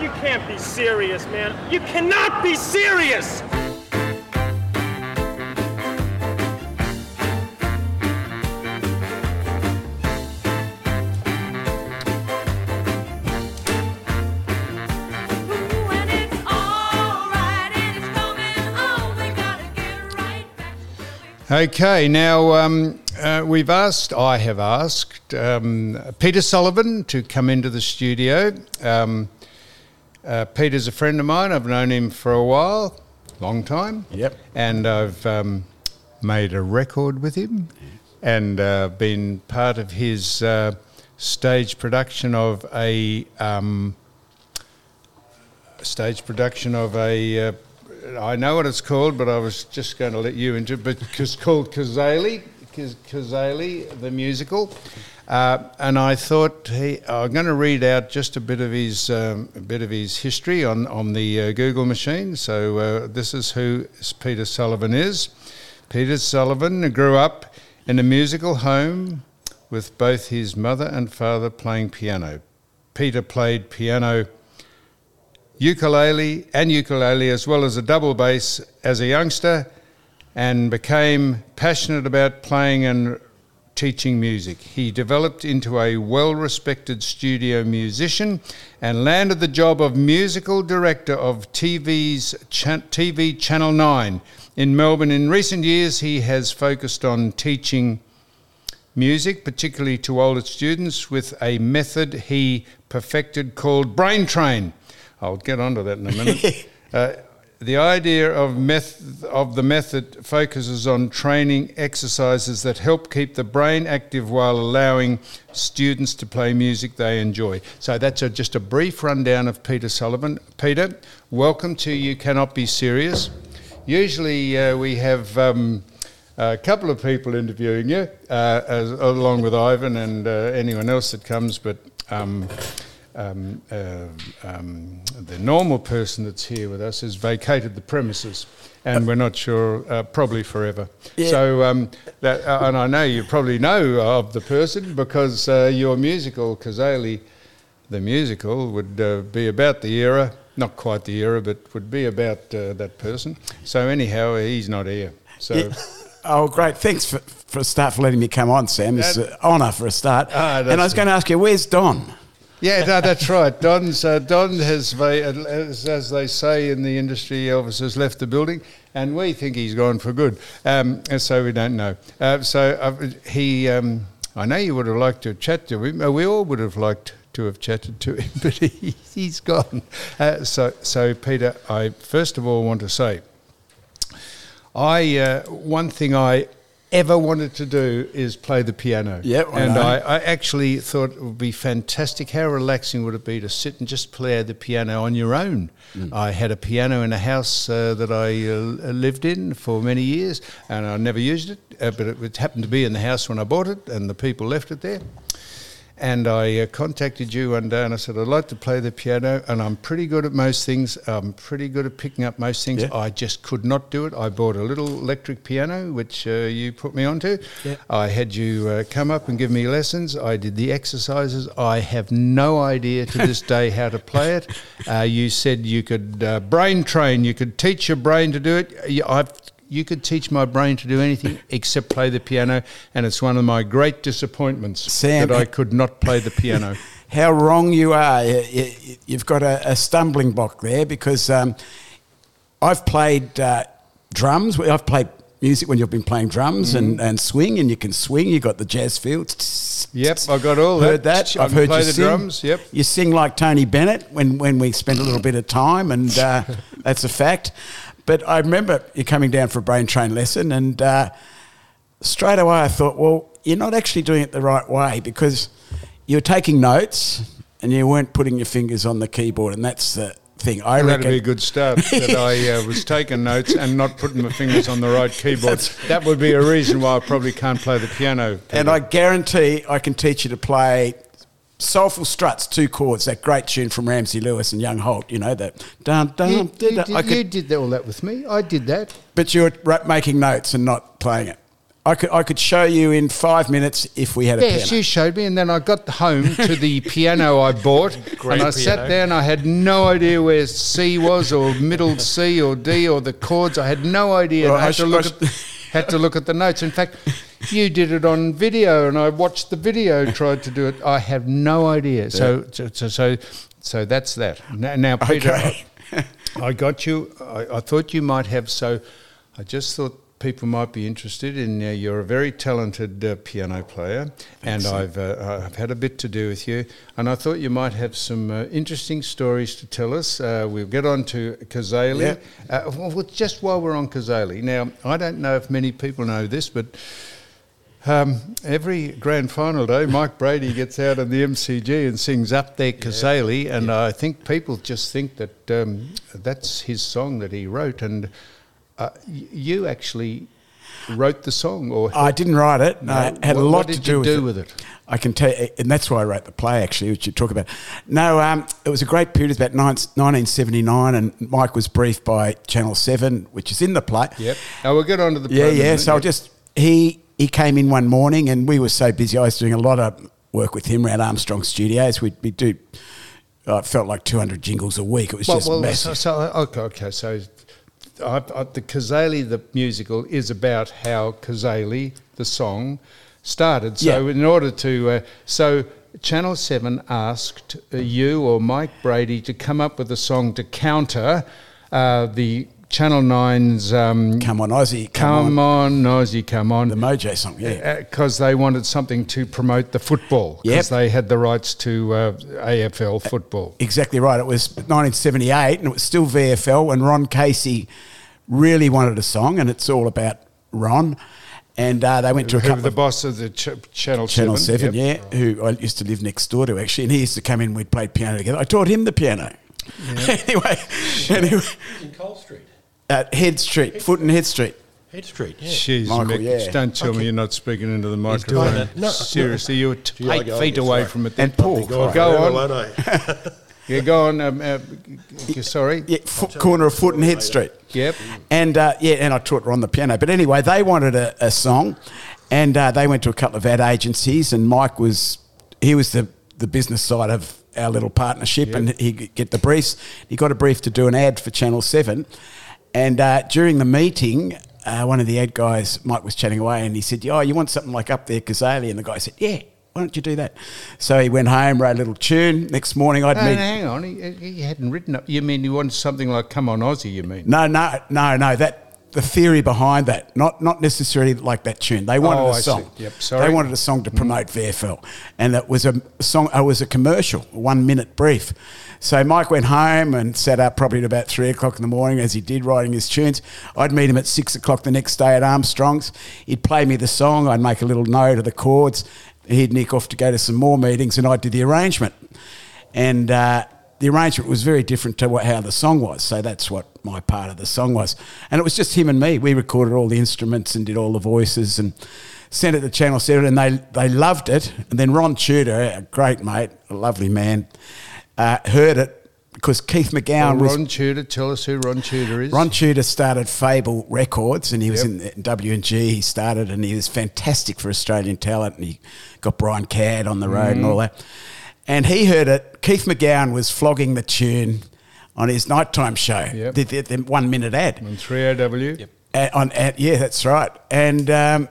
You can't be serious, man. You cannot be serious! Okay, now um, uh, we've asked, I have asked um, Peter Sullivan to come into the studio. Um, uh, Peter's a friend of mine. I've known him for a while, long time. Yep. And I've um, made a record with him and uh, been part of his uh, stage production of a um, stage production of a. Uh, I know what it's called, but I was just going to let you into it. But it's called Cazaly, Cazaly, the musical. Uh, and I thought he, I'm going to read out just a bit of his um, bit of his history on on the uh, Google machine. So uh, this is who Peter Sullivan is. Peter Sullivan grew up in a musical home with both his mother and father playing piano. Peter played piano, ukulele, and ukulele, as well as a double bass as a youngster, and became passionate about playing and teaching music. He developed into a well respected studio musician and landed the job of musical director of TV's TV Channel 9 in Melbourne. In recent years, he has focused on teaching music, particularly to older students, with a method he perfected called Brain Train. I'll get onto that in a minute. uh, the idea of, meth- of the method focuses on training exercises that help keep the brain active while allowing students to play music they enjoy. So that's a, just a brief rundown of Peter Sullivan. Peter, welcome to You Cannot Be Serious. Usually uh, we have um, a couple of people interviewing you, uh, as, along with Ivan and uh, anyone else that comes, but. Um, um, uh, um, the normal person that's here with us has vacated the premises, and we're not sure, uh, probably forever. Yeah. So, um, that, uh, and I know you probably know of the person because uh, your musical, Cazaly, the musical, would uh, be about the era, not quite the era, but would be about uh, that person. So, anyhow, he's not here. So. Yeah. Oh, great. Thanks for, for a start for letting me come on, Sam. It's an honour for a start. Ah, and I was going to ask you, where's Don? Yeah, that's right. Don's uh, Don has, as, they say in the industry, Elvis has left the building, and we think he's gone for good. Um, and so we don't know. Uh, so uh, he, um, I know you would have liked to chat to him. Uh, we all would have liked to have chatted to him, but he, he's gone. Uh, so, so Peter, I first of all want to say, I uh, one thing I ever wanted to do is play the piano. Yep, I and. I, I actually thought it would be fantastic. How relaxing would it be to sit and just play the piano on your own? Mm. I had a piano in a house uh, that I uh, lived in for many years, and I never used it, uh, but it happened to be in the house when I bought it, and the people left it there. And I uh, contacted you one day and I said, I'd like to play the piano, and I'm pretty good at most things. I'm pretty good at picking up most things. Yeah. I just could not do it. I bought a little electric piano, which uh, you put me onto. Yeah. I had you uh, come up and give me lessons. I did the exercises. I have no idea to this day how to play it. Uh, you said you could uh, brain train, you could teach your brain to do it. I've you could teach my brain to do anything except play the piano, and it's one of my great disappointments Sam- that I could not play the piano. How wrong you are. You- you- You've got a, a stumbling block there because um, I've played uh, drums. I've played music when you've been playing drums Mm. and, and swing, and you can swing. You've got the jazz feel. Yep, I got all heard that. that. I've heard play you the sing. drums, yep. You sing like Tony Bennett when, when we spent a little bit of time, and uh, that's a fact. But I remember you coming down for a brain train lesson, and uh, straight away I thought, well, you're not actually doing it the right way because you're taking notes and you weren't putting your fingers on the keyboard, and that's the thing. I That'd be a good start. that I uh, was taking notes and not putting my fingers on the right keyboard. That would be a reason why I probably can't play the piano. And I guarantee I can teach you to play Soulful Struts, two chords, that great tune from Ramsey Lewis and Young Holt, you know, that dun, dun, you, dun, you dun. did, I could- you did all that with me. I did that. But you were making notes and not playing it. I could I could show you in five minutes if we had a Yes, piano. you showed me, and then I got home to the piano I bought, Great and I sat piano. there and I had no idea where C was, or middle C, or D, or the chords. I had no idea. Well, I I had to look I at had to look at the notes. In fact, you did it on video, and I watched the video, tried to do it. I have no idea. So, so, so, so, so that's that. Now, now Peter, Okay. I, I got you. I, I thought you might have. So, I just thought people might be interested in. Uh, you're a very talented uh, piano player, and I've uh, I've had a bit to do with you, and I thought you might have some uh, interesting stories to tell us. Uh, we'll get on to Cazaly. Yeah. Uh, well, just while we're on Cazaly, now I don't know if many people know this, but. Um, every grand final day, Mike Brady gets out on the MCG and sings "Up There, Cazaly," and I think people just think that um, that's his song that he wrote. And uh, you actually wrote the song, or I didn't write it. No, it had What- a lot to do, with, do it. with it? I can tell you, and that's why I wrote the play, actually, which you talk about. No, um, it was a great period. It was about nine, 1979, and Mike was briefed by Channel 7, which is in the play. Yep. Now we'll get on to the Yeah, yeah. So I'll just, he, he came in one morning, and we were so busy. I was doing a lot of work with him around Armstrong Studios. We'd, we do, uh, it felt like 200 jingles a week. It was Well, just well, so, massive. so okay, okay, so I, I, the Cazaly the musical is about how Cazaly the song started. So Yeah. in order to uh, so Channel Seven asked uh, you or Mike Brady to come up with a song to counter uh, the Channel 9's um, come on, Aussie. Come, Come on. on, Nosy, come on. The Mojo song, yeah. Because they wanted something to promote the football. Yep. They had the rights to uh, AFL football. Exactly right. It was 1978, and it was still VFL when Ron Casey really wanted a song, and it's all about Ron. And uh, they went to a couple the of boss of the ch- Channel, Channel 7. 7, yep. yeah, who I used to live next door to actually, and he used to come in. We'd played piano together. I taught him the piano. anyway, anyway, in Cole Street. At Head Street, Foot and Head Street. Head Street, yeah. Jeez, Michael, Mick, yeah. don't tell me you're not speaking into the microphone. No, Seriously, you're t- eight feet yes, away right. from it. And Paul, Go on, Go on. Yeah, go on. Um, uh, sorry. yeah, foot, corner of Foot and Head Street. Yep. And uh, yeah, and I taught Ron the piano. But anyway, they wanted a, a song, and uh, they went to a couple of ad agencies, and Mike was he was the the business side of our little partnership, and he could get the briefs. He got a brief to do an ad for Channel Seven, and uh, during the meeting. Uh, one of the ad guys, Mike, was chatting away, and he said, "Oh, you want something like up there, Cazaly?" And the guy said, "Yeah, why don't you do that?" So he went home, wrote a little tune. Next morning, I'd No, meet. no, hang on. He, he hadn't written up. You mean you wanted something like "Come on, Aussie"? You mean? No, no, no, no. That the theory behind that, not not necessarily like that tune. They wanted Oh, a song. Yep, sorry. They wanted a song to promote VFL, and it was a song. It was a commercial, a one minute brief. So Mike went home and sat up probably at about three o'clock in the morning, as he did writing his tunes. I'd meet him at six o'clock the next day at Armstrong's. He'd play me the song. I'd make a little note of the chords. He'd nick off to go to some more meetings, and I'd do the arrangement. And uh, the arrangement was very different to what, how the song was. So that's what my part of the song was. And it was just him and me. We recorded all the instruments and did all the voices and sent it to the Channel 7 and they, they loved it. And then Ron Tudor, a great mate, a lovely man, uh, heard it because Keith McGowan Well, was Ron Tudor. Tell us who Ron Tudor is. Ron Tudor started Fable Records and he was Yep. in W and G. He started and he was fantastic for Australian talent and he got Brian Cadd on the road and Mm. all that. And he heard it. Keith McGowan was flogging the tune on his nighttime show, Yep. the, the, the one minute ad. on 3AW. Yep. Uh, on, uh, yeah, that's right. And um,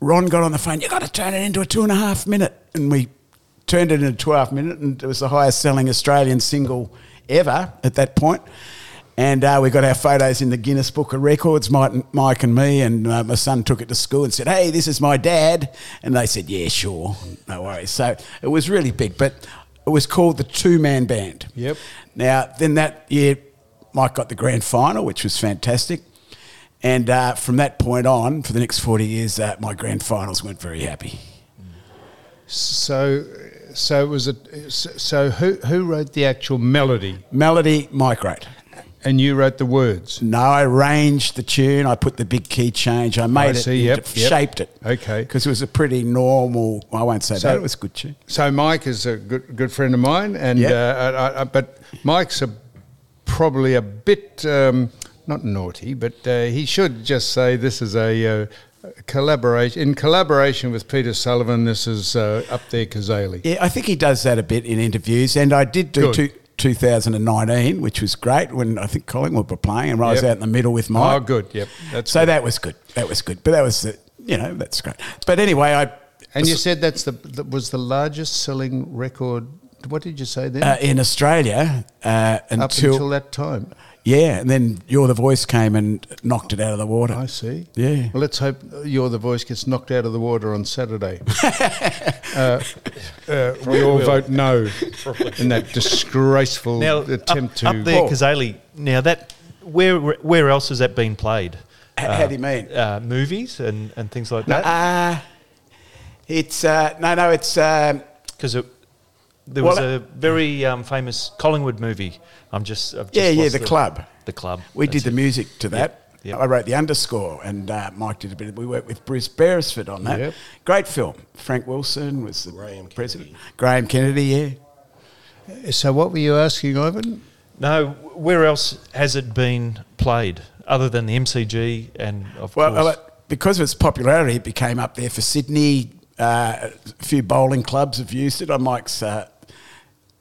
Ron got on the phone. You got to turn it into a two and a half minute, and we turned it into a two and a half minute, and it was the highest selling Australian single ever at that point. And uh, we got our photos in the Guinness Book of Records, Mike, Mike and me, and uh, my son took it to school and said, "Hey, this is my dad," and they said, "Yeah, sure, no worries." So it was really big, but it was called the Two Man Band. Yep. Now, then that year, Mike got the grand final, which was fantastic. And uh, from that point on, for the next 40 years, uh, my grand finals weren't very happy. So, so it was it? So, who who wrote the actual melody, Melody, Mike wrote. and you wrote the words? No, I arranged the tune. I put the big key change. I made it, see, yep, into- yep. shaped it. Okay. Because it was a pretty normal, I won't say So- that, it was a good tune. So Mike is a good good friend of mine, and Yep. uh, I, I, but Mike's a probably a bit um, not naughty, but uh, he should just say this is a uh, collaboration in collaboration with Peter Sullivan. This is uh, up there, Cazaly. Yeah, I think he does that a bit in interviews, and I did do Good. two, 2019, which was great when I think Collingwood were playing, and I was Yep. out in the middle with Mike. Oh, good. Yep, that's so good. that was good. That was good. But that was, the, you know, that's great. But anyway, I And you said that's the that was the largest selling record. What did you say then? uh, in Australia uh, Up until, until that time. yeah, and then You're the Voice came and knocked it out of the water. I see. Yeah. Well, let's hope your the voice gets knocked out of the water on Saturday. uh, uh, we all vote no in that disgraceful Now, attempt up, to. up there, Oh. Cazaly. Now that where where else has that been played? H- how do you mean? Uh, movies and, and things like that. Uh, it's uh, no, no, it's um, Because there Well, was a very um, famous Collingwood movie. I'm just, I've just Yeah, yeah, lost The Club. The club. we That's did the it. music to that. Yep. I wrote the underscore, and uh, Mike did a bit. Of, we worked with Bruce Beresford on that. Yep. Great film. Frank Wilson was the Graham president. Kennedy. Graham Kennedy, yeah. so, what were you asking, Ivan? No, where else has it been played other than the MCG and of Well, course? uh, because of its popularity, it became up there for Sydney. Uh, a few bowling clubs have used it on Mike's. Uh,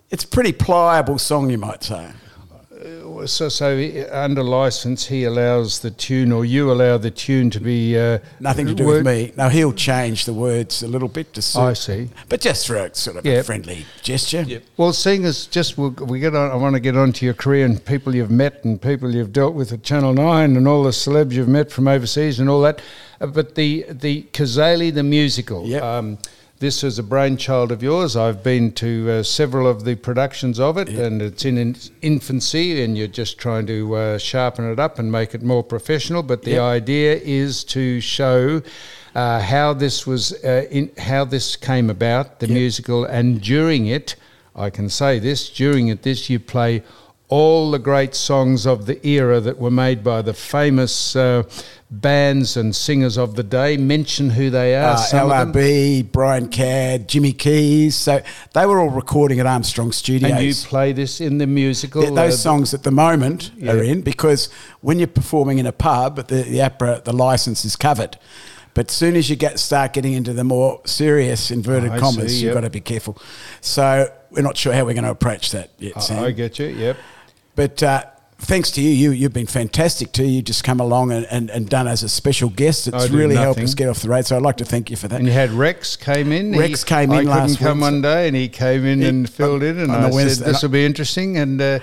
it's a pretty pliable song, you might say. So, so under license, he allows the tune, or you allow the tune to be uh, Nothing to do word- with me. Now he'll change the words a little bit to suit. I see. But just for a sort of a friendly gesture. Yep. Well, seeing as just we we get on, I want to get on to your career and people you've met and people you've dealt with at Channel Nine and all the celebs you've met from overseas and all that. Uh, but the the Cazaly the musical. Yep. Um, this is a brainchild of yours. I've been to uh, several of the productions of it, and it's in infancy, and you're just trying to uh, sharpen it up and make it more professional. But the Yep. idea is to show uh, how this was, uh, in, how this came about, the Yep. musical, and during it, I can say this: during it, this you play all the great songs of the era that were made by the famous uh, bands and singers of the day. Mention who they are. Uh, some of them. LRB, Brian Cadd, Jimmy Keays. So they were all recording at Armstrong Studios. And you play this in the musical. Th- those uh, songs at the moment Yeah. are in because when you're performing in a pub, the, the APRA, the license is covered. But soon as you get start getting into the more serious inverted Oh, commas, see, you've got to be careful. So we're not sure how we're going to approach that yet, I get you. Yep. But uh, thanks to you, you, you've been fantastic too. You just come along and, and, and done as a special guest. It's really helped us get off the road. So I'd like to thank you for that. And you had Rex came in. Rex came in I last couldn't come one day, and he came in He- and filled in, and I said this will be interesting. And uh,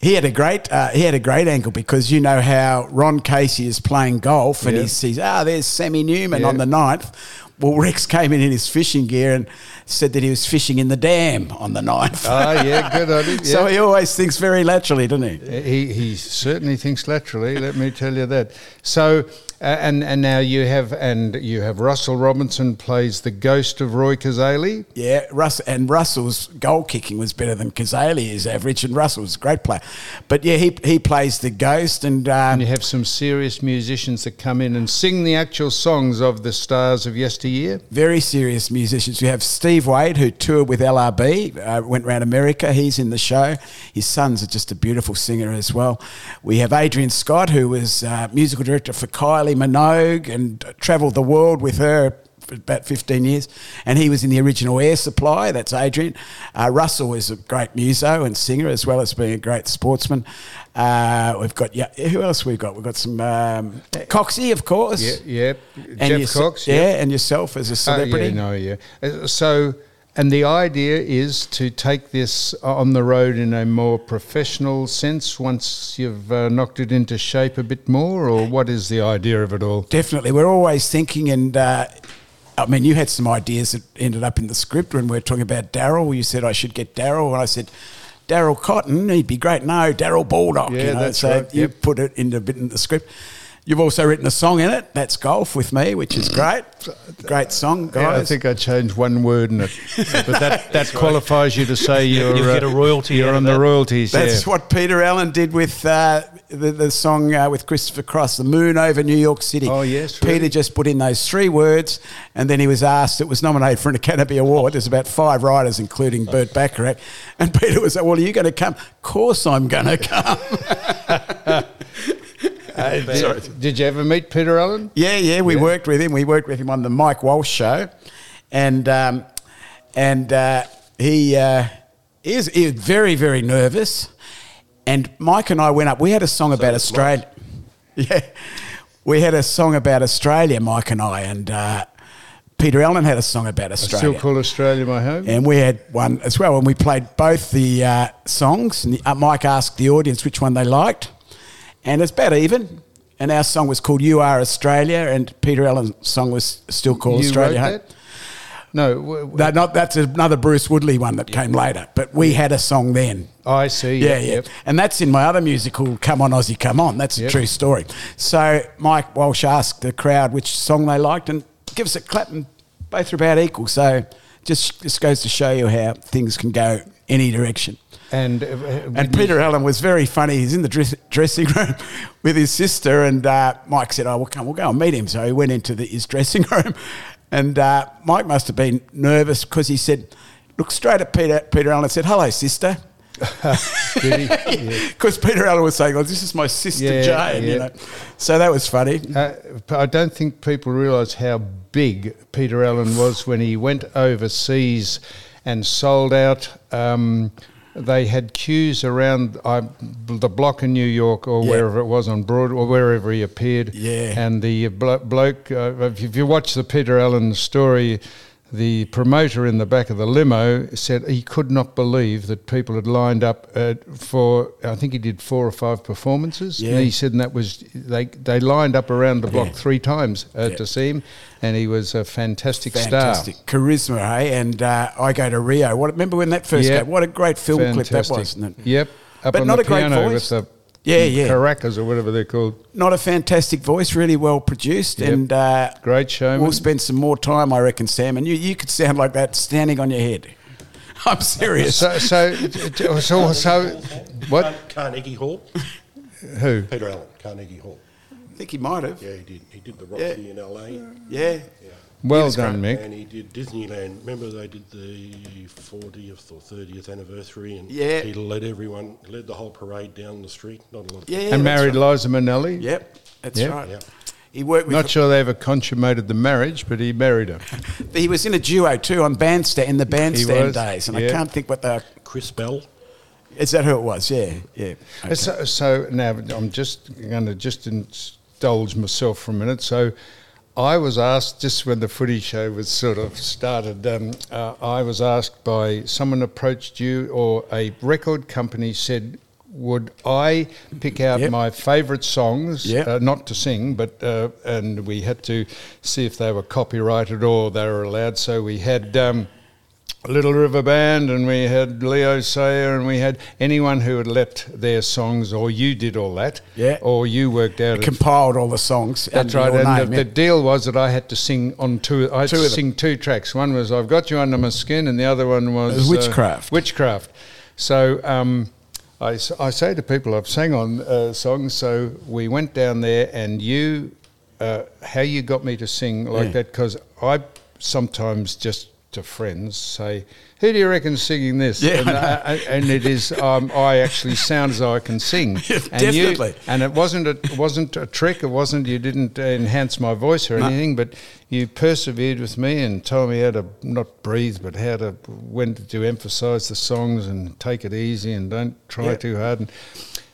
He had a great uh, he had a great angle because you know how Ron Casey is playing golf and Yeah. he sees ah there's Sammy Newman Yeah. on the ninth. Well, Rex came in in his fishing gear and said that he was fishing in the dam on the ninth. ah, yeah, good on him. So he always thinks very laterally, doesn't he? He he certainly thinks laterally. let me tell you that. So and and now you have and you have Russell Robinson plays the ghost of Roy Cazaly. Yeah, Russ and Russell's goal kicking was better than Cazaly's average, and Russell's a great player. But yeah, he he plays the ghost, and, um, And you have some serious musicians that come in and sing the actual songs of the stars of yesteryear. very serious musicians. We have Steve Wade, who toured with LRB, uh, went around America. He's in the show. His sons are just a beautiful singer as well. We have Adrian Scott, who was uh, musical director for Kylie Minogue and travelled the world with her for about 15 years. And he was in the original Air Supply. That's Adrian. Uh, Russell is a great muso and singer, as well as being a great sportsman. Uh, we've got, yeah, who else we've got? We've got some, um, Coxie, of course. Yeah, yep. And Jeff Cox. yeah, and yourself as a Oh, celebrity. yeah, no, yeah. Uh, So, and the idea is to take this on the road in a more professional sense once you've uh, knocked it into shape a bit more, or what is the idea of it all? Definitely. We're always thinking, and uh, I mean, you had some ideas that ended up in the script when we were talking about Daryl. You said I should get Daryl, and I said, Daryl Cotton, he'd be great. No, Daryl Baldock. Yeah, you know? that's so right, you yep. put it in a bit in the script. You've also written a song in it. That's golf with me, which is great. Great song, guys. Yeah, I think I changed one word in it, but that, that qualifies you to say you're You'll get a uh, royalty You're out of on the that. royalties. That's yeah. what Peter Allen did with uh, the, the song uh, with Christopher Cross, The Moon Over New York City. Oh, yes, Peter really? just put in those three words, and then he was asked, it was nominated for an Academy Award. There's about five writers, including Burt Bacharach. And Peter was like, Well, are you going to come? Of course I'm going to come. Sorry. Did, did you ever meet Peter Allen? Yeah, yeah, we Yeah. worked with him. We worked with him on the Mike Walsh show, and um, and uh, he uh, he, was, he was very very nervous. And Mike and I went up. We had a song about was Australia. Yeah, we had a song about Australia, Mike and I, and uh, Peter Allen had a song about I Australia. still call Australia my home. And we had one as well, and we played both the uh, songs. And the, uh, Mike asked the audience which one they liked, and it's about even. And our song was called "You Are Australia," and Peter Allen's song was still called you "Australia." wrote that? No, w- w- No, not that's another Bruce Woodley one that came later. But we had a song then. I see. Yeah, Yep, yeah. yep. And that's in my other musical, Come On Aussie, Come On. That's a Yep. true story. So Mike Walsh asked the crowd which song they liked and give us a clap and both are about equal. So just just goes to show you how things can go any direction. And, uh, And Peter Allen was very funny. He's in the dress, dressing room with his sister, and uh, Mike said, "Oh, we'll come, we'll go and meet him." So he went into the, his dressing room, and uh, Mike must have been nervous because he said, "Look straight at Peter." Peter Allen and said, "Hello, sister." He? Yeah. Because Peter Allen was saying, "Oh, this is my sister Yeah, Jane," you know. So that was funny. Uh, I don't think people realise how big Peter Allen was when he went overseas and sold out. Um, they had queues around uh, the block in New York or Yeah. wherever it was on Broad or wherever he appeared. Yeah. And the blo- bloke, uh, if you watch the Peter Allen story, the promoter in the back of the limo said he could not believe that people had lined up uh, for. I think he did four or five performances. Yeah. And he said and that was they they lined up around the block Yeah. three times uh, Yeah. to see him, and he was a fantastic, star. Fantastic star. charisma, hey. And uh, I go to Rio. What remember when that first Yeah. came? What a great film clip that was, isn't it? Yep, up But on not the a great piano voice. with the Yeah, yeah. caracas or whatever they're called. Not a fantastic voice, really well produced, Yep. and uh, Great showman. We'll spend some more time, I reckon, Sam. And you, you could sound like that standing on your head. I'm serious. So so so so what? Carnegie Hall. Who? Peter Allen, Carnegie Hall. I think he might have. Yeah, he did. He did the Roxy Yeah. in LA. Yeah. Well done, great. Mick. And he did Disneyland. Remember they did the 40th or 30th anniversary, and Yeah. he led everyone, led the whole parade down the street. Not a lot of Yeah. And married right. Liza Minnelli. Yep, that's Yep. right. Yep. He worked with. Not sure they ever consummated the marriage, but he married her. He was in a duo too on Bandstand in the Bandstand days, and I can't think what the. Chris Bell. Is that who it was? Yeah, yeah. Okay. So, so now I'm just going to just indulge myself for a minute. So I was asked just when the footy show was sort of started. Um, uh, I was asked by someone approached you or a record company said. Would I pick out Yep. my favourite songs, Yep. uh, not to sing, but uh, and we had to see if they were copyrighted or they were allowed. So we had um, Little River Band, and we had Leo Sayer, and we had anyone who had left their songs, or you did all that, Yeah. or you worked out. compiled all the songs. that's right. And name, the, yeah. the deal was that I had to sing on two. I had Two to them. sing two tracks. One was "I've Got You Under My Skin," and the other one was was Witchcraft. Uh, witchcraft. So um, I, I say to people, I've sang on uh, songs. So we went down there, and you, uh, how you got me to sing like Yeah. that? Because I sometimes just to friends say, "Who do you reckon singing this?" Yeah, and, uh, and it is um, I actually sound as though I can sing. Yeah, and you- definitely. and it wasn't a, it wasn't a trick. It wasn't you didn't uh, enhance my voice or No. anything, but you persevered with me and told me how to not breathe, but how to when to emphasise the songs and take it easy and don't try Yeah. too hard. And,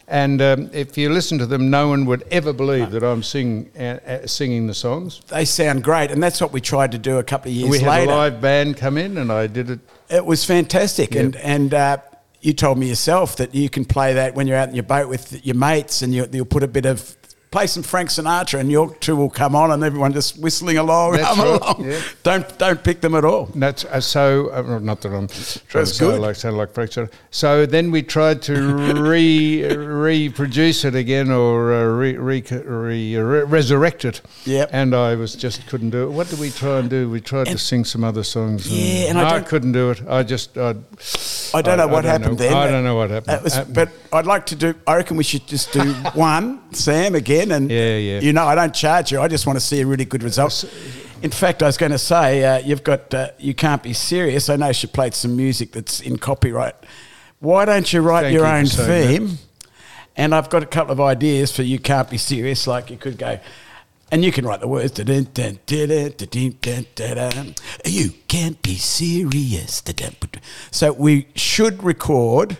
and um, if you listen to them, no one would ever believe that I'm sing, uh, uh, singing the songs. they sound great, and that's what we tried to do a couple of years we had later. a live band come in, and I did it. It was fantastic, and Yep. and uh, you told me yourself that you can play that when you're out in your boat with your mates, and you, you'll put a bit of play some Frank Sinatra, and your two will come on, and everyone just whistling along, That's right, along. yeah. Don't don't pick them at all. That's uh, so. Uh, not that I'm trying That's to sound good. like sound like Frank Sinatra. So then we tried to re reproduce it again or uh, re, re, re, re, resurrect it. Yep. And I was just couldn't do it. What did we try and do? We tried to sing some other songs. Yeah, and I don't- couldn't do it. I just I. I don't know what don't happened know. then. I don't know what happened. Was, Uh, but I'd like to do. I reckon we should just do one, Sam, again, and Yeah, yeah. You know, I don't charge you. I just want to see a really good result. In fact, I was going to say uh, you've got. Uh, you can't be serious. I know she played some music that's in copyright. Why don't you write Thank your you own theme? And I've got a couple of ideas for you can't be serious. Like you could go, and you can write the words. "Da-dun, dun, da-dun, da-dun, dun, da-dun. You can't be serious. Da-dun, da-dun." So we should record.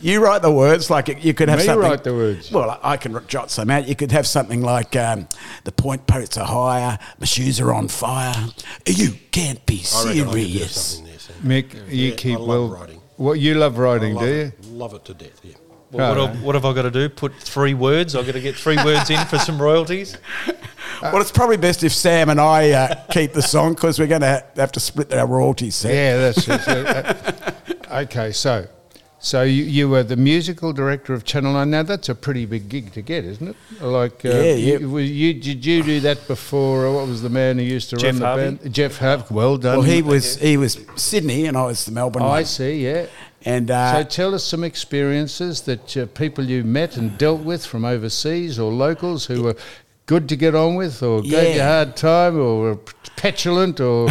You write the words like you could have Me something. write the words. Well, I can jot some out. You could have something like um, the point posts are higher, my shoes are on fire. You can't be I I serious. there, Sam. Mick, you Yeah, keep I love well. writing. What you love I writing, love do you? it. Love it to death, yeah. Well, what, Oh, have, what have I got to do? Put three words? I've got to get three words in for some royalties? Well, it's probably best if Sam and I uh, keep the song because we're going to have to split our royalties. Sam. Yeah, that's it. Uh, okay. So, so you, you were the musical director of Channel Nine. Now that's a pretty big gig to get, isn't it? Like, uh, Yeah, yeah. You, you, did you do that before? Or what was the man who used to Geoff run the Harvey? band? Geoff Harvey. Well done. Well, he was he was Sydney and I was the Melbourne. Oh, I one. see. Yeah. And uh, so tell us some experiences that uh, people you met and dealt with from overseas or locals who were good to get on with or gave you a hard time or were petulant or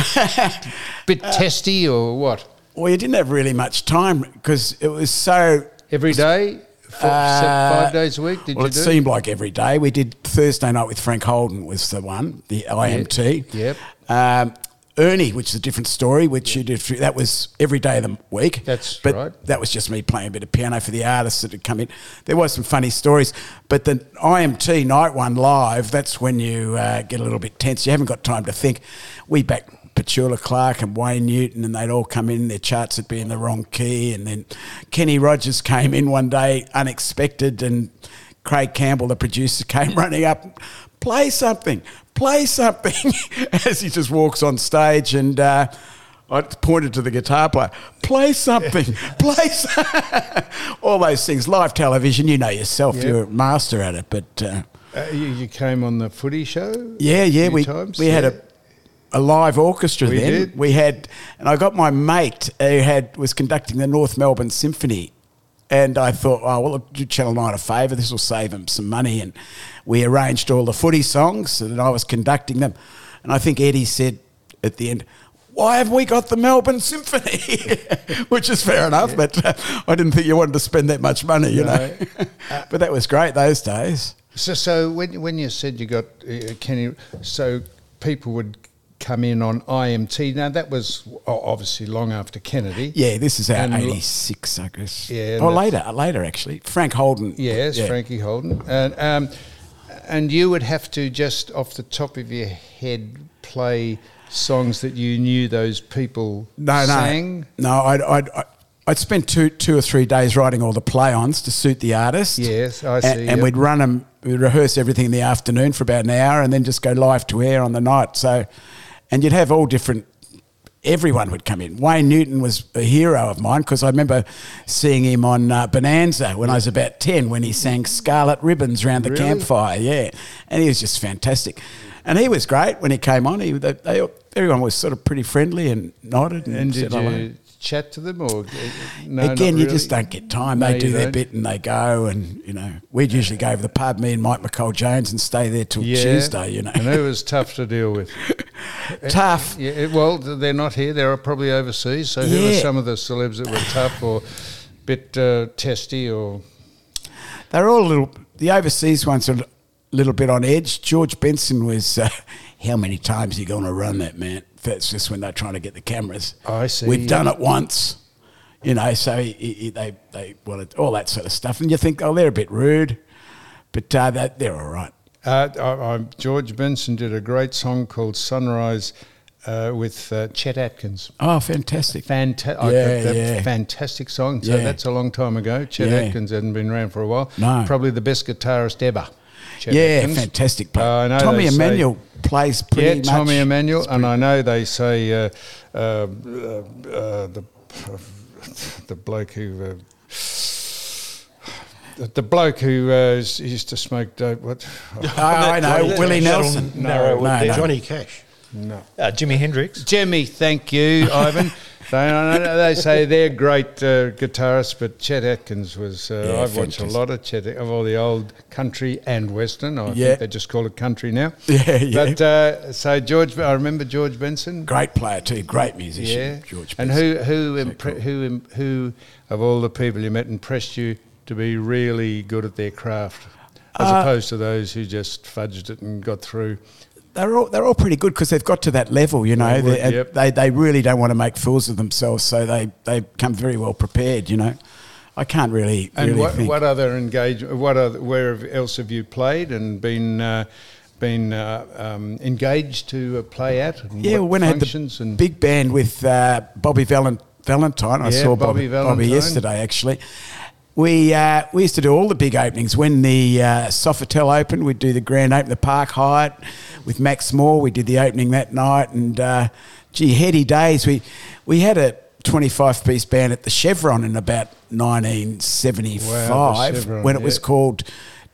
bit testy or what? well, you didn't have really much time because it was so. Every day? Four, Uh, five days a week? Did well, you it do? seemed like every day. We did Thursday night with Frank Holden was the one, the IMT. Yep. Um, Ernie, which is a different story, which you did. That was every day of the week. That's but right. That was just me playing a bit of piano for the artists that had come in. There was some funny stories, but the IMT night one live. That's when you uh, get a little bit tense. You haven't got time to think. We back Petula Clark and Wayne Newton, and they'd all come in. Their charts would be in the wrong key, and then Kenny Rogers came in one day unexpected, and Craig Campbell, the producer, came running up. Play something, play something, as he just walks on stage, and uh, I pointed to the guitar player. Play something, play some-" all those things. Live television, you know yourself, Yep. you're a master at it. But uh, Uh, you, you came on the footy show? yeah, yeah, we times? we had a a live orchestra We then. did. We had, and I got my mate who had was conducting the North Melbourne Symphony, and I thought, oh well, do Channel Nine a favour. This will save them some money, and we arranged all the footy songs, and I was conducting them, and I think Eddie said at the end. Why have we got the Melbourne Symphony? Which is fair enough, but uh, I didn't think you wanted to spend that much money, you know. but that was great those days. So, so when, when you said you got uh, Kenny, so people would come in on IMT. Now, that was obviously long after Kennedy. Yeah, this is our 86, I guess. Yeah, Or later, later actually. Frank Holden. Yes, yeah. Frankie Holden. And, um, and you would have to just off the top of your head play songs that you knew those people No, no. sang. No, I'd, I'd, I'd- I'd spend two, two or three days writing all the play-ons to suit the artist. Yes, I see, And, yep. we'd run them, we'd rehearse everything in the afternoon for about an hour and then just go live to air on the night. So, and you'd have all different, everyone would come in. Wayne Newton was a hero of mine because I remember seeing him on uh, Bonanza when I was about 10 when he sang Scarlet Ribbons round the Really? campfire. Yeah. And he was just fantastic. And he was great when he came on. He, they, they, everyone was sort of pretty friendly and nodded and, And said did hello. you chat to them or uh, no, Again, you really? just don't get time. No, They do their don't. bit and they go, and you know, we'd usually go over the pub, me and Mike McColl Jones, and stay there till Yeah, Tuesday. You know, and it was tough to deal with. tough. Yeah, well, they're not here. They're probably overseas. So who are some of the celebs that were tough or a bit uh, testy or They're all a little. The overseas ones are a little bit on edge. George Benson was. Uh, how many times are you going to run that, man? That's just when they're trying to get the cameras. I see, We've done it once. You know, so he, he, they they wanted all that sort of stuff, and you think, oh, they're a bit rude, but uh, that they're all right. Uh, I, I, George Benson did a great song called Sunrise uh, with uh, Chet Atkins. Oh, fantastic! Fanta- Yeah, yeah. fantastic song. So Yeah. that's a long time ago. Chet Yeah. Atkins hadn't been around for a while. No. Probably the best guitarist ever. Chet yeah, Atkins. fantastic. player. Uh, I know Tommy they say- Emmanuel plays pretty yeah, much. Tommy Emmanuel, and I know they say uh, uh, uh, uh, the the bloke who. Uh, the, the bloke who uh, used to smoke dope. What? Oh, I know, Johnny- Willie That'll Nelson. narrow it no, no. Johnny Cash. No. Uh, Jimi Hendrix. Jimmy, thank you, Ivan. they, I know they say they're great uh, guitarists, but Chet Atkins was. Uh, Yeah, I've watched a lot of Chet of all the old country and western. I Yeah. think they just call it country now. Yeah, yeah. But uh, so George, I remember George Benson. Great player too, great musician, Yeah, George. And Benson. who who impre- who im- who of all the people you met impressed you to be really good at their craft, as Uh, opposed to those who just fudged it and got through. They're all they're all pretty good because they've got to that level, you know. Would, They, yep. they they really don't want to make fools of themselves, so they they come very well prepared, you know. I can't really And really what, what other engage? What other, where else have you played and been uh, been uh, um, engaged to uh, play at? And yeah, when I had the and big band with uh, Bobby Valen- Valentine, I Yeah, saw Bobby Bobby, Bobby yesterday actually. We uh, we used to do all the big openings. When the uh, Sofitel opened, we'd do the grand open, the Park Hyatt with Max Moore. We did the opening that night, and uh, gee, heady days. We we had a 25 piece band at the Chevron in about 1975 Wow, Chevron, when it was called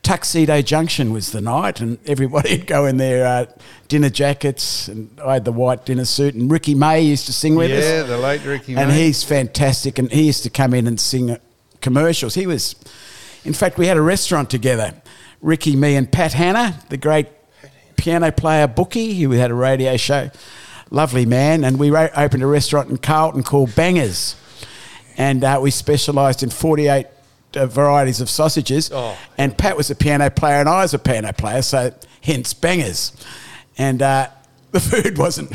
Tuxedo Junction was the night, and everybody'd go in their uh, dinner jackets, and I had the white dinner suit, and Ricky May used to sing with us yeah, the late Ricky. and May. he's fantastic. And he used to come in and sing commercials. He was, in fact, we had a restaurant together. Ricky, me, and Pat Hanna, the great piano player Bookie, who had a radio show. Lovely man. And we opened a restaurant in Carlton called Bangers. And uh, we specialised in 48 uh, varieties of sausages. Oh. And Pat was a piano player and I was a piano player, so hence Bangers. And uh, the food wasn't,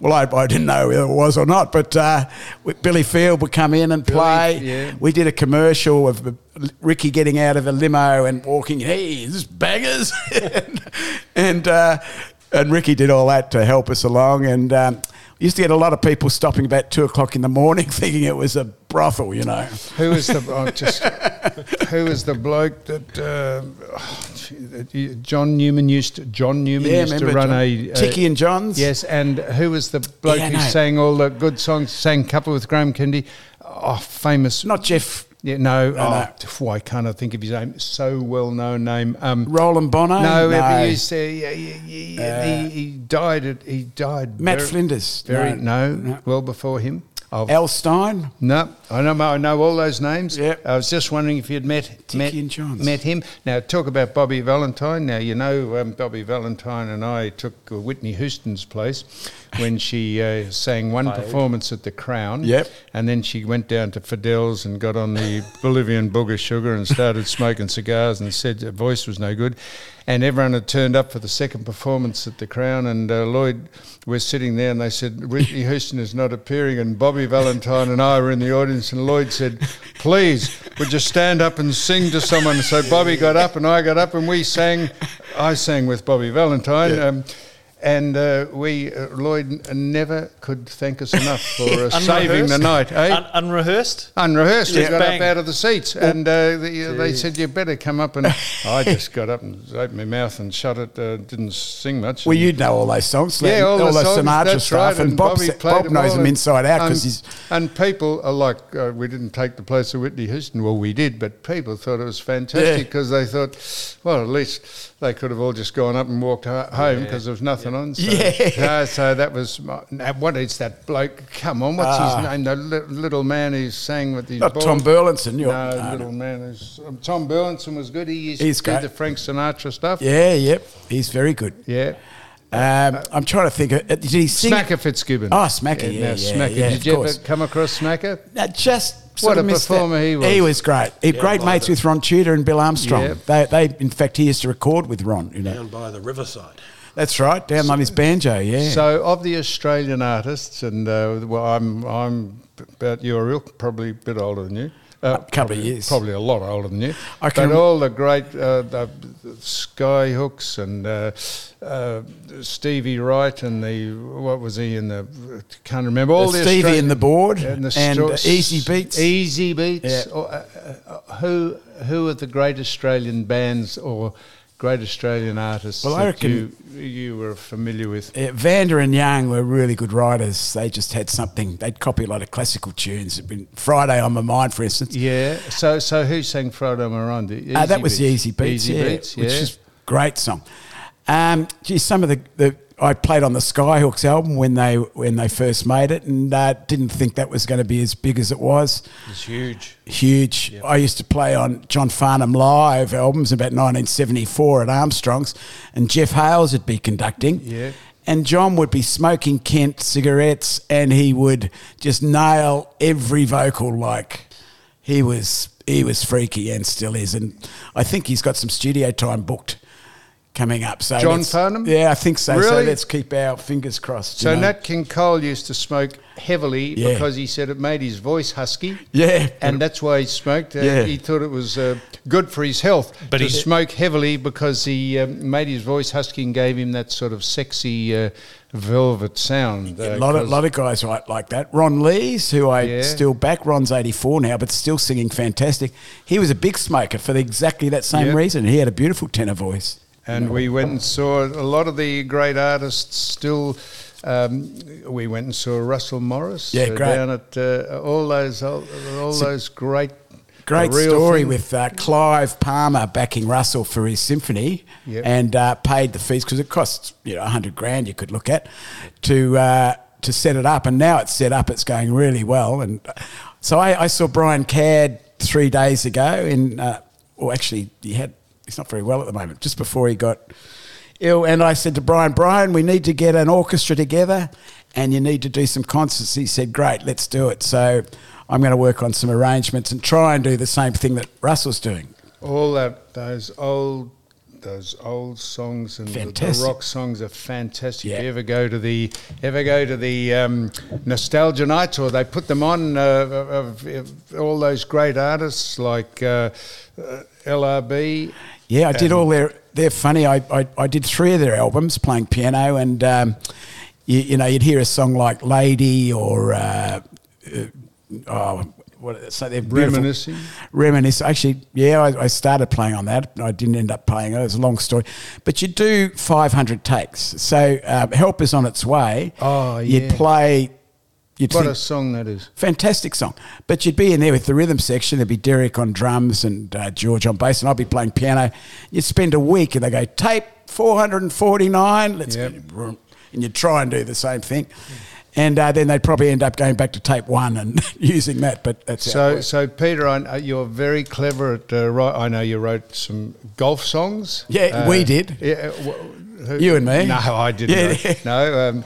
well, I, I didn't know whether it was or not, but uh, Billy Field would come in and play. yeah. We did a commercial of Ricky getting out of a limo and walking, hey, this is Bangers. and and, uh, and Ricky did all that to help us along. And um, used to get a lot of people stopping about two o'clock in the morning thinking it was a brothel, you know. Who was the oh, just? who was the bloke that, uh, oh, gee, John Newman used to? John Newman used to run John- a, a Tiki and Johns? Yes, and who was the bloke Yeah, who no. sang all the good songs? Sang couple with Graham Kennedy. Oh, famous. Not Jeff Yeah, no. Oh, why can't I think of his name? So well known name. Um, Roland Bono. no, no. he used to. He, he died. At, he died. Matt very- Flinders. Very no, No. well before him. Of- Al Stein. no, I know. I know all those names. Yep. I was just wondering if you'd met met, met him. Now talk about Bobby Valentine. Now you know um, Bobby Valentine and I took uh, Whitney Houston's place when she uh, sang one performance at the Crown. Yep. And then she went down to Fidel's and got on the Bolivian booger sugar and started smoking cigars and said her voice was no good. And everyone had turned up for the second performance at the Crown, and uh, Lloyd was sitting there, and they said Whitney Houston is not appearing, and Bobby Valentine and I were in the audience, and Lloyd said, "Please, would you stand up and sing to someone?" So Bobby got up, and I got up, and we sang. I sang with Bobby Valentine. Um, and uh, we, uh, Lloyd, never could thank us enough for uh, saving the night. Eh? Un- unrehearsed? Unrehearsed, we got Bang. up out of the seats, and uh, the, they said you better come up. And I just got up and opened my mouth and shut it. Uh, didn't sing much. Well, you'd know all those songs. yeah, all, the those songs, Sinatra stuff. right, and Bob, Bobby Bob them knows them inside out because and, he's. and people are like, uh, we didn't take the place of Whitney Houston. Well, we did, but people thought it was fantastic Yeah. because they thought, well, at least they could have all just gone up and walked ho- home because there was nothing on. So, Yeah. uh, so that was my, what is that bloke? Come on, what's Ah. his name? The li- little man who sang with the Not ball. Tom Burlinson. You're, No, no, little man. Who's, um, Tom Burlinson was good. He used He's to do the Frank Sinatra stuff. Yeah, yep. He's very good. Yeah. Um, I'm trying to think. Of, uh, did he sing? Smacka Fitzgibbon. Oh, Smacka, yeah, now yeah, Smacka. yeah, Did you ever come across Smacka? No, just What a of performer that. he was. He was great. He great mates the- with Ron Tudor and Bill Armstrong. Yeah. They, they, in fact, he used to record with Ron. You know, down by the riverside. That's right. Down on his banjo. Yeah. So, of the Australian artists, and uh, well, I'm I'm about your ilk, probably a bit older than you. Uh, couple of years. Probably a lot older than you. I can but all the great uh, the, the Skyhooks and uh, uh, Stevie Wright and the what was he in the can't remember all Uh, the Stevie Australian- and the Board and, the and, Easy Beats. Easy Beats. Yeah. Or, uh, uh, who who are the great Australian bands or great Australian artists Well, I reckon- you you were familiar with? Yeah, Vanda and Young were really good writers. They just had something. They'd copy a lot of classical tunes. It'd been Friday on my mind, for instance. Yeah. So so who sang Friday Miranda? Uh, that was the Easy Beats, Easy yeah, Beats, yeah. which is great song. Um, gee, some of the, the I played on the Skyhooks album when they when they first made it, and uh, didn't think that was going to be as big as it was. It's huge. Huge. I used to play on John Farnham live albums about 1974 at Armstrong's, and Jeff Hales would be conducting. Yeah. And John would be smoking Kent cigarettes, and he would just nail every vocal like he was he was freaky and still is. And I think he's got some studio time booked coming up. So John let's- Farnham? Yeah, I think so. So let's keep our fingers crossed. So know. Nat King Cole used to smoke heavily Yeah. because he said it made his voice husky. Yeah. And that's why he smoked. Uh, Yeah. He thought it was uh, good for his health But to he- smoke heavily because he um, made his voice husky and gave him that sort of sexy uh, velvet sound. A uh, lot of 'cause- lot of guys like like that. Ron Lees, who I Yeah. still back. Ron's eighty four now, but still singing fantastic. He was a big smoker for the, exactly that same Yeah. reason. He had a beautiful tenor voice. And we went and saw a lot of the great artists still. Um, we went and saw Russell Morris Yeah, uh, great. down at uh, all those all, all those great Great story thing. with uh, Clive Palmer backing Russell for his symphony, Yep. and uh, paid the fees because it costs you know hundred grand. You could look at to uh, to set it up, and now it's set up. It's going really well, and uh, so I, I saw Brian Cadd three days ago. In uh, well, actually, he had he's not very well at the moment. Just before he got ill, and I said to Brian, Brian, we need to get an orchestra together, and you need to do some concerts. He said, Great, let's do it. So. I'm going to work on some arrangements and try and do the same thing that Russell's doing. all that those old those old songs and the, the rock songs are fantastic. Yeah. If you ever go to the ever go to the um, nostalgia nights, or they put them on uh, of, of all those great artists like uh, uh, LRB. Yeah, I did all their. They're funny. I, I, I did three of their albums playing piano, and um, you, you know you'd hear a song like "Lady" or uh, uh, oh, what? So they're beautiful. Reminiscing. Reminisce. Actually, yeah, I, I started playing on that. I didn't end up playing it. It was a long story, but you do 500 takes. So um, "Help" is on its way. Oh, yeah. You'd play. You'd What think- a song that is! Fantastic song. But you'd be in there with the rhythm section. There'd be Derek on drums and uh, George on bass, and I'd be playing piano. You'd spend a week and they go, tape 449. Let's Yep. And you'd try and do the same thing. And uh, then they'd probably end up going back to tape one and using that. But that's So, so Peter, I, uh, you're very clever at. Uh, write, I know you wrote some golf songs. Yeah, Uh, we did. Yeah, wh- who- You and me. No, I didn't. Yeah. No, um,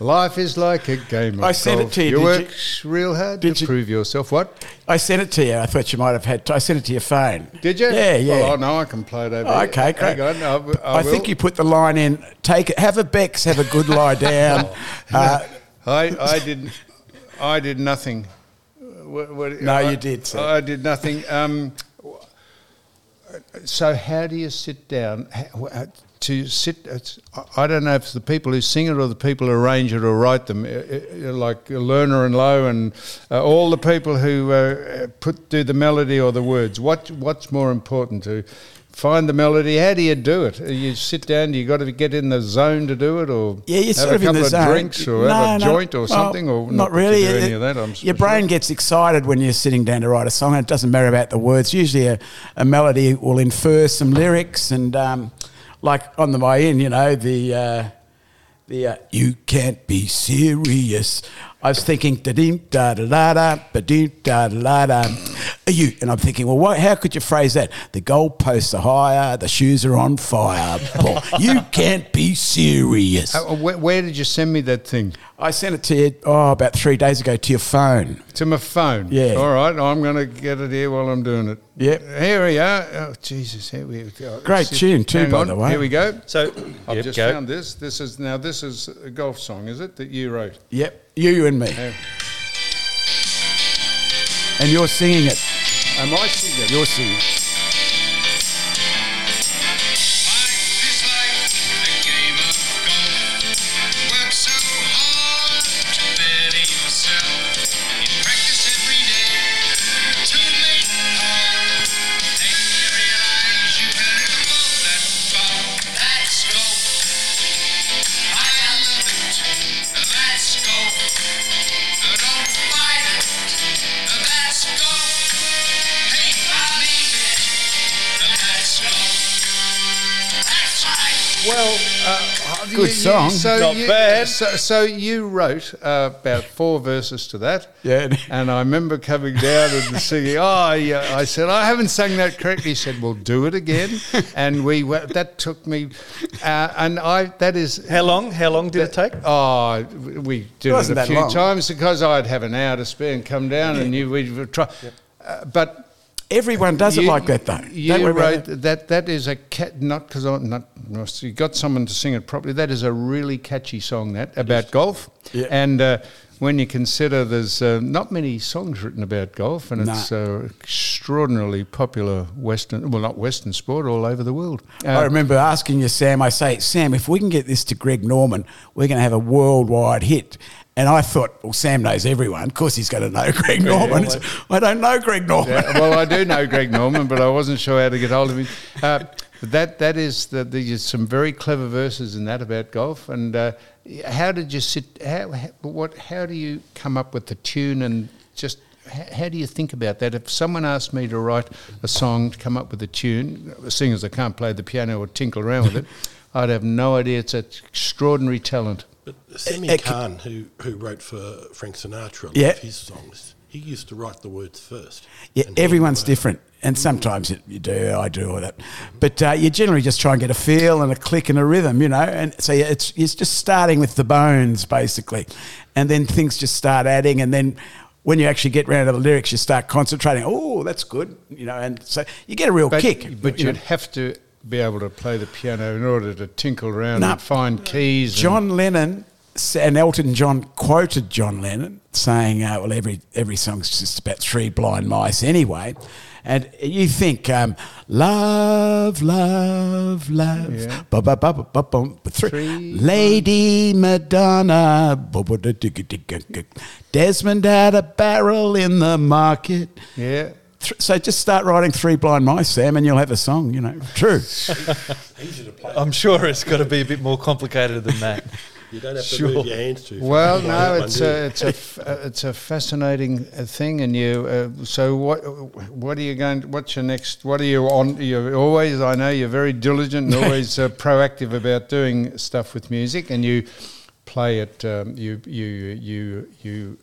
life is like a game. Of I sent it to you, You did work you? real hard to you- prove yourself. What I sent it to you. I thought you might have had. I sent it to your phone. did you? Yeah, yeah. Well, I know I can play it over. Oh, okay, great. Hang on, I, I, I, think you put the line in. Take it. Have a Bex. Have a good lie down. uh, I, I did. I did nothing. What, what, No, I, you did, sir. I did nothing. Um, so how do you sit down How- to sit? I- don't know if it's the people who sing it or the people who arrange it or write them, uh, uh, like Lerner and Loewe and uh, all the people who uh, put do the melody or the words. What what's more important to? Find the melody. How do you do it? You sit down. You got to get in the zone to do it, or Yeah, you're have sort a of in couple the of zone. drinks, or have a joint, or well, something, or not, you really. any of that. I'm your sure. brain gets excited when you're sitting down to write a song, and it doesn't matter about the words. Usually, a, a melody will infer some lyrics, and um, like on the way in, you know, the uh, the uh, you can't be serious. I was thinking da dee da da da da ba dee da da da da. You and I'm thinking, well, what, how could you phrase that? The goalposts are higher, the shoes are on fire. Paul. you can't be serious. Uh, where, where did you send me that thing? I sent it to you oh about three days ago to your phone. To my phone. Yeah. All right. I'm going to get it here while I'm doing it. Yep. Here we are. Oh, Jesus. Here we go. Great Sit- tune too, hang by on, the way. Here we go. So I've yep, just go. found this. This is now. This is a golf song, is it that you wrote? Yep, you you and me, Yeah. and you're singing it. Am I singing? It? You're singing. it. Good song. So Not you, bad. So, so you wrote uh, about four verses to that. Yeah. And I remember coming down and singing. Oh, yeah. I said I haven't sung that correctly. He said, "Well, do it again." And we went, that took me, uh, and I that is How long? How long did it take? Oh, we did it, wasn't a few long. times because I'd have an hour to spare and come down, and you we'd try. Uh, but Everyone does it like that, though. You wrote it. that. That is a cat. Not because I not. You got someone to sing it properly. That is a really catchy song. That about golf. Yeah. And uh, when you consider there's uh, not many songs written about golf, and No. it's uh, extraordinarily popular Western. Well, not Western sport all over the world. Uh, I remember asking you, Sam. I say, Sam, if we can get this to Greg Norman, we're going to have a worldwide hit. And I thought, well, Sam knows everyone. Of course, he's going to know Greg Norman. well, I don't know Greg Norman. Yeah, well, I do know Greg Norman, but I wasn't sure how to get hold of him. Uh, but that that is the, there's some very clever verses in that about golf. And uh, how did you sit? How, how what? How do you come up with the tune and just? How, how do you think about that? If someone asked me to write a song, to come up with a tune, seeing as I can't play the piano or tinkle around with it, I'd have no idea. It's an extraordinary talent. But Sammy Uh, Cahn, who, who wrote for Frank Sinatra, a lot Yeah. of his songs, he used to write the words first. Yeah, everyone's different, and sometimes it, you do, I do, all that. But uh, you generally just try and get a feel and a click and a rhythm, you know. And so it's it's just starting with the bones basically, and then things just start adding, and then when you actually get round to the lyrics, you start concentrating. Oh, that's good, you know, and so you get a real But, kick. but you you'd know. have to be able to play the piano in order to tinkle around No. and find keys. and- John Lennon and Elton John quoted John Lennon saying, uh, "Well, every every song's just about three blind mice anyway." And you think, um, love, love, love, Yeah. ba ba ba ba ba bum, three, Three Lady Madonna. Desmond had a barrel in the market. yeah. Th- So just start writing Three Blind Mice, Sam, and you'll have a song. You know, true. Easy to play. I'm sure it's got to be a bit more complicated than that. you don't have to Sure. move your hands too. Well, no, it's a, it's a, f- uh, it's a fascinating uh, thing, and you. Uh, so, what, what are you going? To, What's your next? What are you on? You're always, I know, you're very diligent and always uh, proactive about doing stuff with music, and you play it. Um, you, you, you, you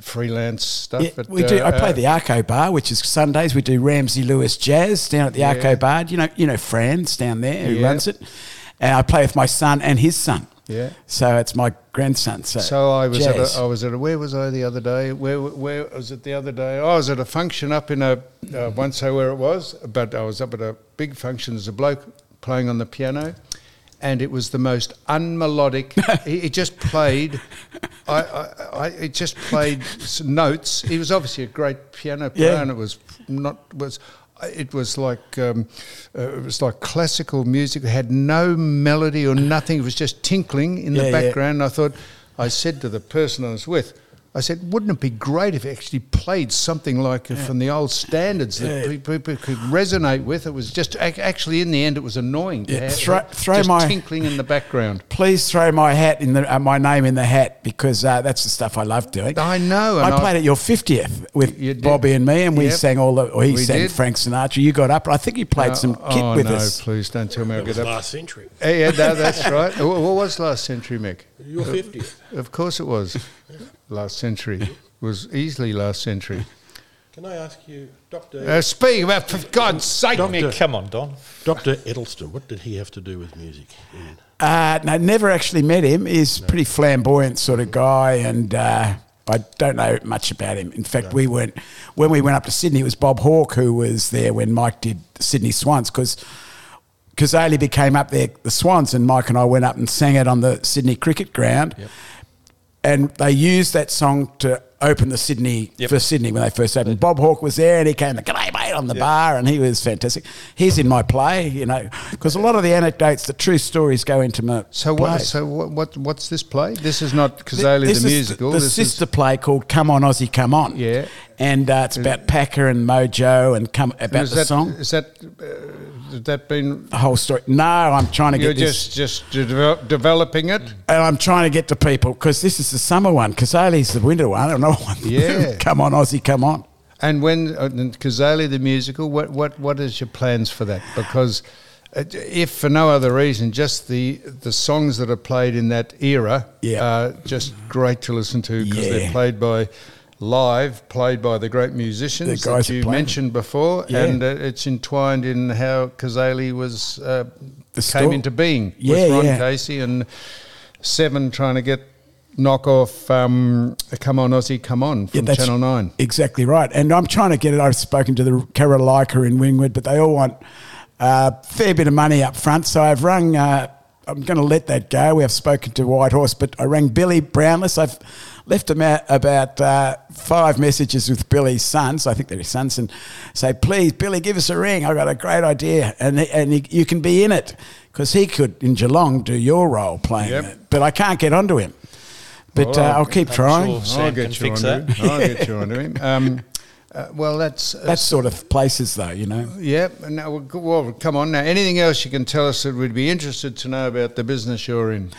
freelance stuff. Yeah, at, we do. I uh, play the Arco Bar, which is Sundays. We do Ramsey Lewis Jazz down at the Yeah. Arco Bar. You know, you know Franz down there who Yeah. runs it, and I play with my son and his son. Yeah. So it's my grandson. So, So I was jazz. at a, I was at a, where was I the other day? Where where was it the other day? Oh, I was at a function up in a uh, won't say where it was, but I was up at a big function. There's a bloke playing on the piano, and it was the most unmelodic. he, he just played. I, I, I it just played notes. He was obviously a great piano player, Yeah. and it was not was. It was like um, uh, it was like classical music. It had no melody or nothing. It was just tinkling in Yeah, the yeah. background. And I thought, I said to the person I was with, I said, wouldn't it be great if it actually played something like uh from the old standards that Yeah. people could resonate with? It was just actually in the end, it was annoying. to Yeah, have throw- throw just my- tinkling in the background. Please throw my hat in the uh, my name in the hat because uh, that's the stuff I love doing. I know, and I I- played at your fiftieth with You. Bobby and me, and we Yep. sang all the. Or he We sang did. Frank Sinatra. You got up, I think you played some Oh, kit oh, with no, us. please don't tell me I'll That was get up. last century. Yeah, yeah, no, that's right. What what was last century, Mick? Your 50th. Of course it was. Last century was easily last century. Can I ask you, Dr. Uh, speaking about, for God's sake, Doctor- Mick. Come on, Don. Dr. Edelsten, what did he have to do with music? In, Uh, no, never actually met him. He's a pretty flamboyant sort of guy, and uh, I don't know much about him. In fact, we weren't when we went up to Sydney. It was Bob Hawke who was there when Mike did Sydney Swans because. Cazaly became up there, the Swans, and Mike and I went up and sang it on the Sydney cricket ground. And they used that song to open the Sydney Yep. for Sydney when they first opened. Mm. Bob Hawke was there, and he came and g'day mate on the bar, and he was fantastic. He's in my play, you know, because a lot of the anecdotes, the true stories, go into my So what? play. So what, what? What's this play? This is not Cazaly This the is musical. The, this sister play called "Come On Aussie, Come On." Yeah. and uh, it's about Packer and Mojo and come about is the that, song. Is that uh, has that been? The whole story. No, I'm trying to get this. just just develop, developing it. And I'm trying to get to people because this is the summer one. Cazaly's the winter one. and Another one. Yeah. come on, Aussie, come on. And when uh, Cazaly the musical, what what what is your plans for that? Because uh, if for no other reason, just the the songs that are played in that era Yeah. are just great to listen to because Yeah. they're played by live, played by the great musicians The that you mentioned before, Yeah. and uh, it's entwined in how Cazaly was uh, came into being Yeah, with Ron. Casey and Seven trying to get knock off um, Come On Aussie, Come On from that's Channel 9. Exactly right. And I'm trying to get it. I've spoken to the Karralyka in Ringwood, but they all want a fair bit of money up front. So I've rung. Uh, I'm going to let that go. We have spoken to Whitehorse, but I rang Billy Brownless. I've left him out about uh, five messages with Billy's sons. I think they're his sons, and say, please, Billy, give us a ring. I've got a great idea, and and he, you can be in it because he could in Geelong do your role playing Yep. it, but I can't get onto him. But Well, uh, I'll- I'll keep trying. sure. Sam I'll can get you fix onto that. him. I'll get you onto him. Um, uh, well, that's uh, That sort of places, though, you know. yeah. No, well, come on now. Anything else you can tell us that we'd be interested to know about the business you're in?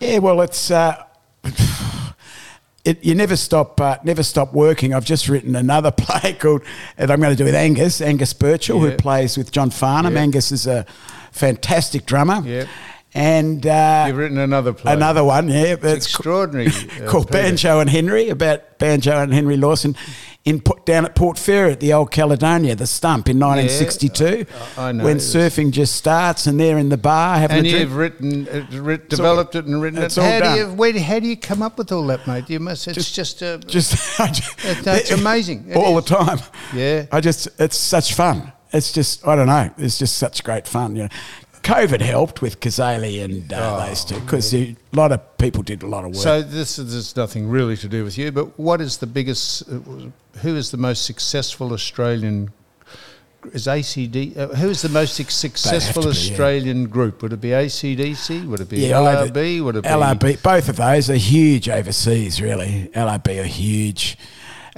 Yeah, well, it's uh, it, you never stop uh, never stop working. I've just written another play called, that I'm going to do with Angus Angus Burchall, who plays with John Farnham. Yeah. Angus is a fantastic drummer. Yeah. And uh, You've written another play. another one. Yeah, but It's extraordinary. uh, called Banjo and Henry about Banjo and Henry Lawson in Port- down at Port Fairy at the old Caledonia, the Stump in 1962, I know. when surfing just starts, and they're in the bar having And a drink. you've written, uh, writ, all- developed it and written it's it. all How do you, done. how do you come up with all that, mate? You must. It's just, uh, just that's amazing. It all is. the time. Yeah. I just it's such fun. It's just I don't know. It's just such great fun. You know, COVID helped with Cazaly and uh, those two because a lot of people did a lot of work. Oh. So this is nothing really to do with you, but what is the biggest? Uh, who is the most successful Australian? Is ACD? Uh, who is the most successful be, yeah. Australian group? Would it be ACDC? Would it be Yeah, LRB? Would it be LRB, both of those are huge overseas. Really, LRB are huge.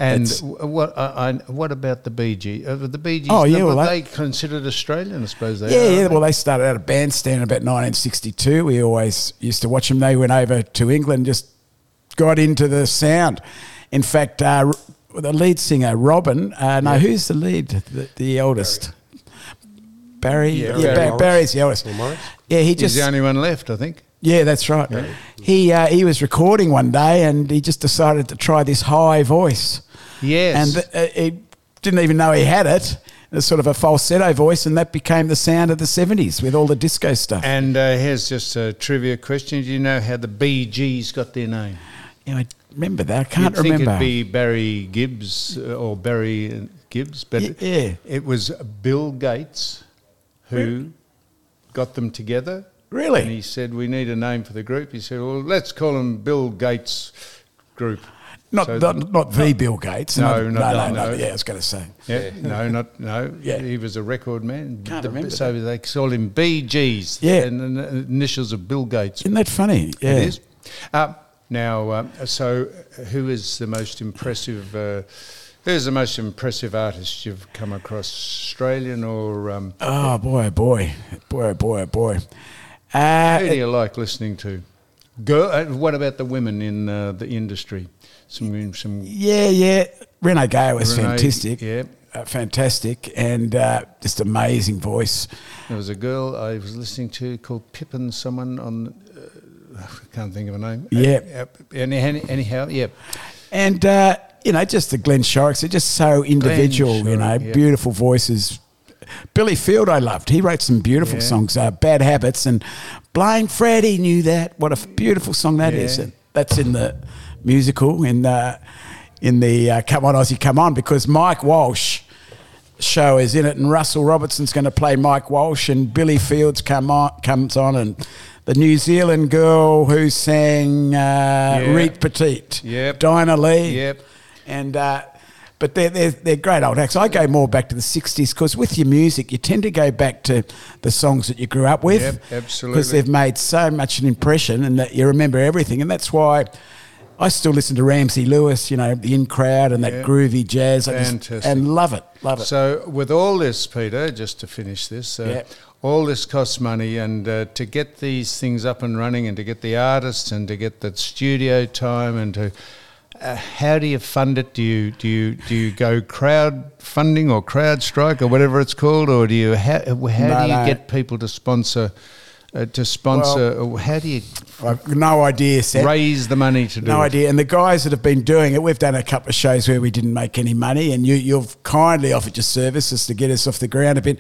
And It's- what? I, I, what about the BG? Uh, the BG? Oh, yeah, well, they that- considered Australian, I suppose they Yeah, are. yeah. aren't Well, they started out at Bandstand about 1962. We always used to watch them. They went over to England, just got into the sound. In fact, uh, the lead singer Robin. Uh, no, who's the lead? The, the eldest. Barry. Yeah, Yeah, Barry Ba- Barry's the eldest. Or Yeah, he He's the only one left, I think. Yeah, that's right. He uh, he was recording one day and he just decided to try this high voice. Yes. And uh, he didn't even know he had it. It's sort of a falsetto voice, and that became the sound of the 70s with all the disco stuff. And uh, here's just a trivia question: Do you know how the Gees got their name? Yeah, I remember that. I can't You'd think remember. it'd be Barry Gibbs uh, or Barry uh, Gibbs, but Y- yeah. it was Bill Gates who got them together. Really? And he said, "We need a name for the group." He said, "Well, let's call them Bill Gates Group." Not, So- not, not the Bill Gates. No, not, no, no, no, no. Yeah, I was going to say. Yeah, no, not no. Yeah. he was a record man. Can't The- remember so they called him BGs. Yeah. and the initials of Bill Gates. Isn't that funny? Yeah. It is. Uh, now, um, so who is the most impressive? Uh, who's the most impressive artist you've come across, Australian or? Um, Oh, boy, boy. Boy, boy, boy. Uh, who do you like listening to? Girl, uh, what about the women in uh, the industry? Some, some yeah, yeah. Renee Geyer was Renee, fantastic. yeah. Uh, fantastic. And uh, just amazing voice. There was a girl I was listening to called Pippin. Someone on, uh, I can't think of her name. Yeah. Uh, uh, any, any- anyhow, yeah. And, uh, you know, just the Glenn Shorrocks, they're just so individual, you know, Shorrock, yeah. beautiful voices. Billy Field, I loved. He wrote some beautiful Yeah. songs, uh, Bad Habits, and Blind Freddie knew that. What a beautiful song that is. Yeah. And That's in the musical, in the, in the uh, Come On Aussie, Come On, because Mike Walsh show is in it, and Russell Robertson's going to play Mike Walsh, and Billy Fields come on, comes on, and the New Zealand girl who sang uh, Yeah. Reet Petite, Yep. Dinah Lee, Yep. and uh, but they're, they're they're great old acts. I go more back to the '60s because with your music, you tend to go back to the songs that you grew up with, Yep, because they've made so much an impression, and that you remember everything, and that's why. I still listen to Ramsey Lewis, you know, the in crowd and that Yeah. groovy jazz, I just, Fantastic. and love it, love it. So, with all this, Peter, just to finish this, uh, Yeah. all this costs money, and uh, to get these things up and running, and to get the artists, and to get the studio time, and to uh, how do you fund it? Do you do you do you go crowd funding or crowd strike or whatever it's called, or do you how, how No, do you no. get people to sponsor? Uh, to sponsor, or how do you I've no idea, Seth. raise the money to do No it? idea. And the guys that have been doing it, we've done a couple of shows where we didn't make any money, and you, you've kindly offered your services to get us off the ground a bit.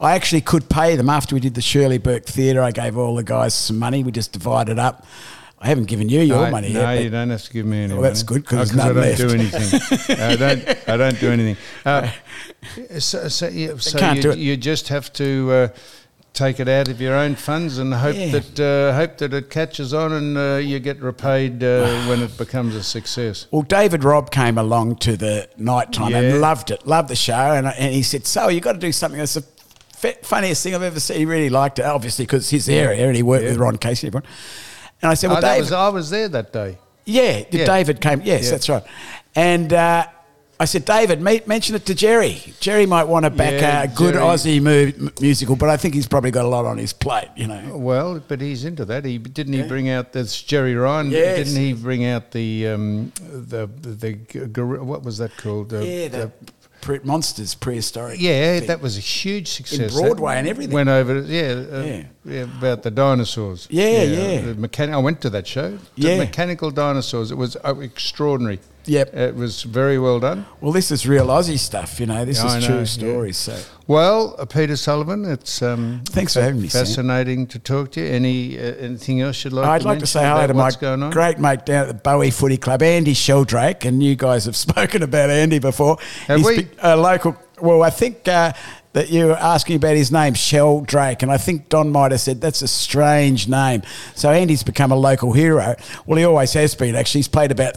I actually could pay them after we did the Shirley Burke Theatre. I gave all the guys some money. We just divided up. I haven't given you your I- money no, yet. you don't have to give me any Well, that's good because Oh, I don't left. do anything. I don't. I don't do anything. Uh, so, so, yeah, so can't you, do it. you just have to uh, take it out of your own funds and hope Yeah. that uh, hope that it catches on and uh, you get repaid uh, when it becomes a success. Well, David Robb came along to the night time Yeah. and loved it, loved the show, and, and he said, "So you got to do something that's the f- funniest thing I've ever seen." He really liked it, obviously because his area, and he worked Yeah. with Ron Casey. and Everyone. And I said, "Well, Oh, David, was, I was there that day. yeah. David came. Yes, that's right." And uh, I said, "David, meet, mention it to Gerry. Gerry might want to back Yeah, a good Gerry- Aussie mu- musical, but I think he's probably got a lot on his plate, you know." Well, but he's into that. He didn't he bring out this Gerry Ryan? Yes. Didn't he bring out the um, the the, the what was that called? The, Yeah, the, pre- monsters prehistoric. Yeah, thing. that was a huge success. In Broadway and everything. Went over, yeah, uh, Yeah. Yeah. about the dinosaurs. Yeah, yeah. The mechani- I went to that show. The Yeah. mechanical dinosaurs. It was uh, extraordinary. Yep. It was very well done. Well, this is real Aussie stuff, you know. This Yeah, is know, true yeah. stories. So Well, uh, Peter Sullivan, it's um, Thanks for having me, Sam. Fascinating to talk to you. Any uh, anything else you'd like? I'd to like to say hello to my going on? great mate down at the Bowie Footy Club, Andy Sheldrake, and you guys have spoken about Andy before. Have He's we? a local. Well, I think uh, that you were asking about his name, Sheldrake, and I think Don might have said that's a strange name. So Andy's become a local hero. Well, he always has been. Actually, he's played about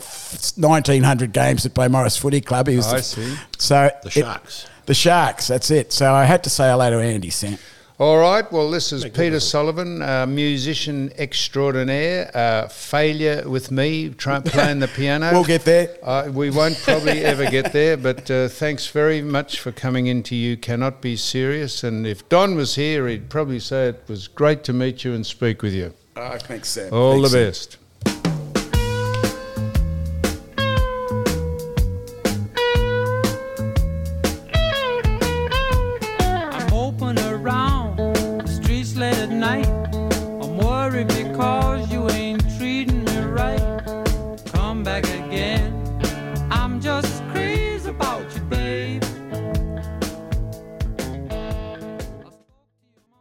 nineteen hundred games at Beaumaris Footy Club. He was oh, I the- see. So The it- Sharks. the Sharks. That's it. So I had to say hello to Andy, Sam. All right. Well, this is Peter Sullivan, uh, musician extraordinaire. Uh, failure with me try, playing the piano. We'll get there. Uh, we won't probably ever get there, but uh, thanks very much for coming into You Cannot Be Serious. And if Don was here, he'd probably say it was great to meet you and speak with you. Oh, thanks, Sam. All Thanks, the best. I'm